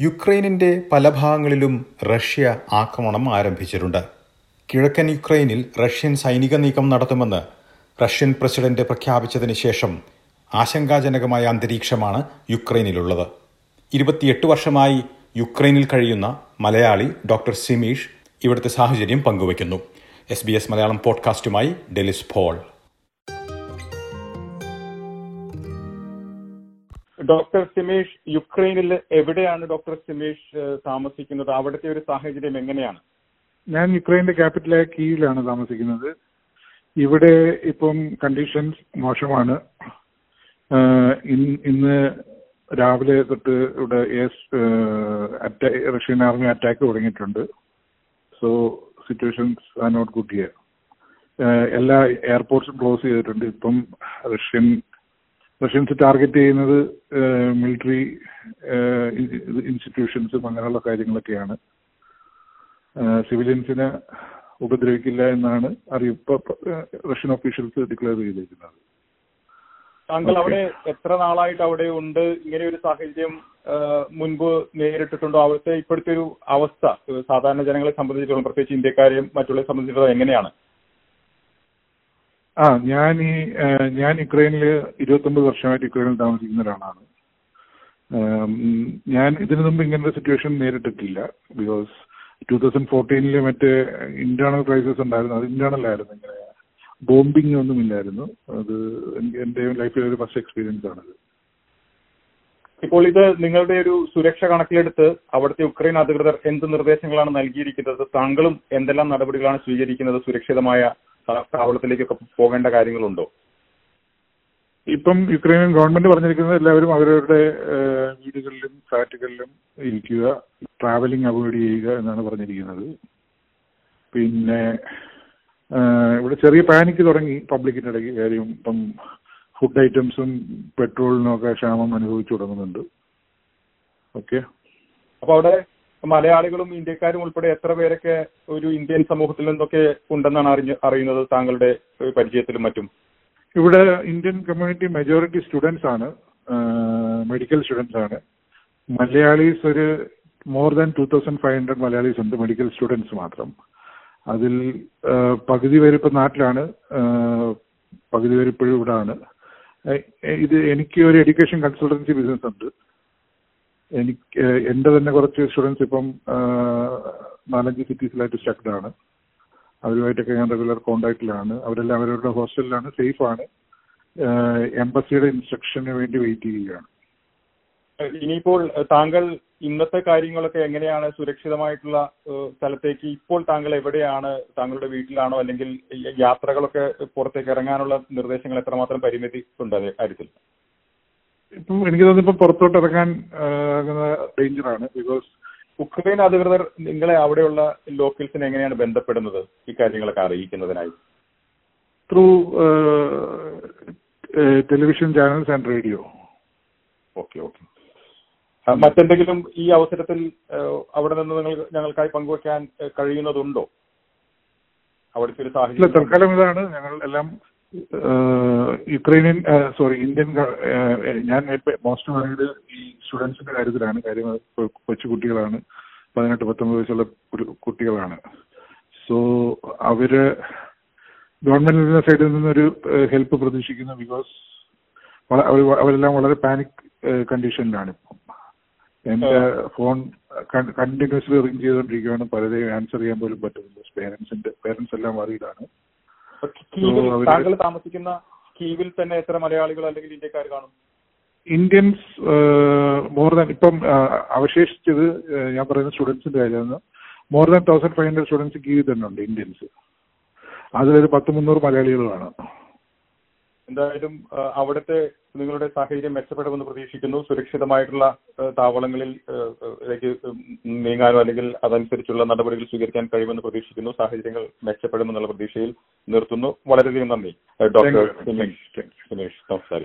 യുക്രൈനിന്റെ പല ഭാഗങ്ങളിലും റഷ്യ ആക്രമണം ആരംഭിച്ചിട്ടുണ്ട്. കിഴക്കൻ യുക്രൈനിൽ റഷ്യൻ സൈനിക നീക്കം നടത്തുമെന്ന് റഷ്യൻ പ്രസിഡന്റ് പ്രഖ്യാപിച്ചതിന് ശേഷം ആശങ്കാജനകമായ അന്തരീക്ഷമാണ് യുക്രൈനിലുള്ളത്. ഇരുപത്തിയെട്ട് വർഷമായി യുക്രൈനിൽ കഴിയുന്ന മലയാളി ഡോക്ടർ സിമീഷ് ഇവിടുത്തെ സാഹചര്യം പങ്കുവയ്ക്കുന്നു. എസ് ബി എസ് മലയാളം പോഡ്കാസ്റ്റുമായി ഡെലിസ് പോൾ. ഡോക്ടർ സിമേഷ് യുക്രൈനിൽ എവിടെയാണ് ഡോക്ടർ സിമേഷ് താമസിക്കുന്നത്? അവിടുത്തെ ഒരു സാഹചര്യം എങ്ങനെയാണ്? ഞാൻ യുക്രൈന്റെ ക്യാപിറ്റലായ കീഴിലാണ് താമസിക്കുന്നത്. ഇവിടെ ഇപ്പം കണ്ടീഷൻസ് മോശമാണ്. ഇന്ന് രാവിലെ തൊട്ട് ഇവിടെ റഷ്യൻ ആർമി അറ്റാക്ക് തുടങ്ങിയിട്ടുണ്ട്. So situations are not good here എല്ലാ എയർപോർട്ട്സും ക്ലോസ് ചെയ്തിട്ടുണ്ട്. ഇപ്പം റഷ്യൻ റഷ്യൻസ് ടാർഗറ്റ് ചെയ്യുന്നത് മിലിറ്ററി ഇൻസ്റ്റിറ്റ്യൂഷൻസും അങ്ങനെയുള്ള കാര്യങ്ങളൊക്കെയാണ്. സിവിലിയൻസിനെ ഉപദ്രവിക്കില്ല എന്നാണ് അറിയിപ്പ് റഷ്യൻ ഒഫീഷ്യൽസ് ഡിക്ലെയർ ചെയ്തിരിക്കുന്നത്. താങ്കൾ അവിടെ എത്ര നാളായിട്ട് അവിടെ ഉണ്ട്? ഇങ്ങനെ ഒരു സാഹചര്യം മുൻപ് നേരിട്ടിട്ടുണ്ടോ? അവിടുത്തെ ഇപ്പോഴത്തെ ഒരു അവസ്ഥ സാധാരണ ജനങ്ങളെ സംബന്ധിച്ചിടത്തോളം പ്രത്യേകിച്ച് ഇന്ത്യക്കാരെയും മറ്റുള്ളവരെ സംബന്ധിച്ചിടത്തോളം എങ്ങനെയാണ്? ആ ഞാൻ ഈ ഞാൻ യുക്രൈനിൽ ഇരുപത്തൊമ്പത് വർഷമായിട്ട് യുക്രൈനിൽ താമസിക്കുന്ന ഒരാളാണ്. ഞാൻ ഇതിനു മുമ്പ് ഇങ്ങനത്തെ സിറ്റുവേഷൻ നേരിട്ടിട്ടില്ല. ബിക്കോസ് ടൂ തൗസൻഡ് ഫോർട്ടീനിൽ മറ്റേ ഇന്റേണൽ ക്രൈസിസ് ഉണ്ടായിരുന്നു. അത് ഇന്റേണൽ ആയിരുന്നു ഇങ്ങനെ. ബോംബിംഗ് ഒന്നും ഇല്ലായിരുന്നു. അത് എനിക്ക് എന്റെ ലൈഫിൽ ഒരു ഫസ്റ്റ് എക്സ്പീരിയൻസ് ആണത്. ഇപ്പോൾ ഇത് നിങ്ങളുടെ ഒരു സുരക്ഷ കണക്കിലെടുത്ത് അവിടുത്തെ യുക്രൈൻ അധികൃതർ എന്ത് നിർദ്ദേശങ്ങളാണ് നൽകിയിരിക്കുന്നത്? താങ്കളും എന്തെല്ലാം നടപടികളാണ് സ്വീകരിക്കുന്നത് സുരക്ഷിതമായ താവളത്തിലേക്കൊക്കെ പോകേണ്ട കാര്യങ്ങളുണ്ടോ? ഇപ്പം യുക്രൈനിയൻ ഗവൺമെന്റ് പറഞ്ഞിരിക്കുന്നത് എല്ലാവരും അവരവരുടെ വീടുകളിലും ഫ്ലാറ്റുകളിലും ഇരിക്കുക ട്രാവലിംഗ് അവോയ്ഡ് ചെയ്യുക എന്നാണ് പറഞ്ഞിരിക്കുന്നത്. പിന്നെ ഇവിടെ ചെറിയ പാനിക്ക് തുടങ്ങി പബ്ലിക്കിന്റെ ഇടയ്ക്ക് കാര്യം. ഇപ്പം ഫുഡ് ഐറ്റംസും പെട്രോളിനും ഒക്കെ ക്ഷാമം അനുഭവിച്ചു തുടങ്ങുന്നുണ്ട്. ഓക്കെ അപ്പൊ അവിടെ മലയാളികളും ഇന്ത്യക്കാരും ഉൾപ്പെടെ എത്ര പേരൊക്കെ ഒരു ഇന്ത്യൻ സമൂഹത്തിൽ നിന്നൊക്കെ ഉണ്ടെന്നാണ് അറിഞ്ഞ അറിയുന്നത് താങ്കളുടെ പരിചയത്തിലും മറ്റും? ഇവിടെ ഇന്ത്യൻ കമ്മ്യൂണിറ്റി മെജോറിറ്റി സ്റ്റുഡൻസ് ആണ് മെഡിക്കൽ സ്റ്റുഡൻസ് ആണ്. മലയാളീസ് ഒരു more than two thousand five hundred Malayalis ഉണ്ട് മെഡിക്കൽ സ്റ്റുഡൻസ് മാത്രം. അതിൽ പകുതി പേര് ഇപ്പം നാട്ടിലാണ് പകുതി പേര് ഇപ്പോഴും ഇവിടെ ആണ് ഇത് എനിക്ക് ഒരു എഡ്യൂക്കേഷൻ കൺസൾട്ടൻസി ബിസിനസ് ഉണ്ട്. എനിക്ക് എന്റെ തന്നെ കുറച്ച് സ്റ്റുഡൻസ് ഇപ്പം നാലഞ്ച് സിറ്റീസിലായിട്ട് സ്റ്റക്ഡ് ആണ് അവരുമായിട്ടൊക്കെ ഞാൻ റെഗുലർ കോണ്ടാക്റ്റിലാണ് അവരെല്ലാം അവരവരുടെ ഹോസ്റ്റലിലാണ് സേഫ് ആണ്. എംബസിയുടെ ഇൻസ്ട്രക്ഷന് വേണ്ടി വെയിറ്റ് ചെയ്യുകയാണ്. ഇനിയിപ്പോൾ താങ്കൾ ഇന്നത്തെ കാര്യങ്ങളൊക്കെ എങ്ങനെയാണ് സുരക്ഷിതമായിട്ടുള്ള സ്ഥലത്തേക്ക് ഇപ്പോൾ താങ്കൾ എവിടെയാണ് താങ്കളുടെ വീട്ടിലാണോ അല്ലെങ്കിൽ യാത്രകളൊക്കെ പുറത്തേക്ക് ഇറങ്ങാനുള്ള നിർദ്ദേശങ്ങൾ എത്രമാത്രം പരിമിതി ഉണ്ട് കാര്യത്തിൽ? ഇപ്പം എനിക്ക് തോന്നുന്നു ഇപ്പം പുറത്തോട്ട് ഇറങ്ങാൻ ഡേഞ്ചർ ആണ്. ബിക്കോസ് ഉക്രൈൻ അധികൃതർ നിങ്ങളെ അവിടെയുള്ള ലോക്കൽസിനെ എങ്ങനെയാണ് ബന്ധപ്പെടുന്നത്? ഈ കാര്യങ്ങളൊക്കെ അറിയിക്കുന്നതിനായി. Through television channels and radio okay okay മറ്റെന്തെങ്കിലും ഈ അവസരത്തിൽ അവിടെ നിന്ന് നിങ്ങൾ ഞങ്ങൾക്കായി പങ്കുവെക്കാൻ കഴിയുന്നതുണ്ടോ? അവിടുത്തെ ഒരു സാഹചര്യം തൽക്കാലം ഇതാണ്. ഞങ്ങൾ എല്ലാം യുക്രൈനിയൻ സോറി ഇന്ത്യൻ ഞാൻ മോസ്റ്റ് പറയുന്നത് ഈ സ്റ്റുഡൻസിന്റെ കാര്യത്തിലാണ്. കാര്യം കൊച്ചു കുട്ടികളാണ്. പതിനെട്ട് പത്തൊമ്പത് വയസ്സുള്ള കുട്ടികളാണ്. സോ അവർ ഗവൺമെന്റിന്റെ സൈഡിൽ നിന്നൊരു ഹെൽപ്പ് പ്രതീക്ഷിക്കുന്നു ബിക്കോസ് അവരെല്ലാം വളരെ പാനിക് കണ്ടീഷനിലാണ് ഇപ്പം. എന്റെ ഫോൺ കണ്ടിന്യൂസ്ലി റിങ് ചെയ്തുകൊണ്ടിരിക്കുകയാണ് പലരെയും ആൻസർ ചെയ്യാൻ പോലും പറ്റുന്നില്ല. പേരൻസിന്റെ പേരൻസ് എല്ലാം വറീഡാണ് കീവിൽ താങ്കൾ താമസിക്കുന്ന കീവിൽ തന്നെ എത്ര മലയാളികൾ അല്ലെങ്കിൽ ഇന്ത്യക്കാർ കാണും? ഇന്ത്യൻസ് മോർ ദാൻ ഇപ്പം അവശേഷിച്ചത് ഞാൻ പറയുന്ന സ്റ്റുഡൻസിന്റെ കാര്യമാണ്. More than thousand five hundred students കീവിൽ തന്നെ ഉണ്ട് ഇന്ത്യൻസ്. അതിലൊരു പത്ത് മുന്നൂറ് മലയാളികളാണ്. എന്തായാലും അവിടുത്തെ നിങ്ങളുടെ സാഹചര്യം മെച്ചപ്പെടുമെന്ന് പ്രതീക്ഷിക്കുന്നു. സുരക്ഷിതമായിട്ടുള്ള താവളങ്ങളിൽ നീങ്ങാനോ അല്ലെങ്കിൽ അതനുസരിച്ചുള്ള നടപടികൾ സ്വീകരിക്കാൻ കഴിയുമെന്ന് പ്രതീക്ഷിക്കുന്നു. സാഹചര്യങ്ങൾ മെച്ചപ്പെടുമെന്നുള്ള പ്രതീക്ഷയിൽ നിർത്തുന്നു വളരെയധികം നന്ദി ഡോക്ടർ. സുമേഷ്. സുമേഷ് നമസ്കാരം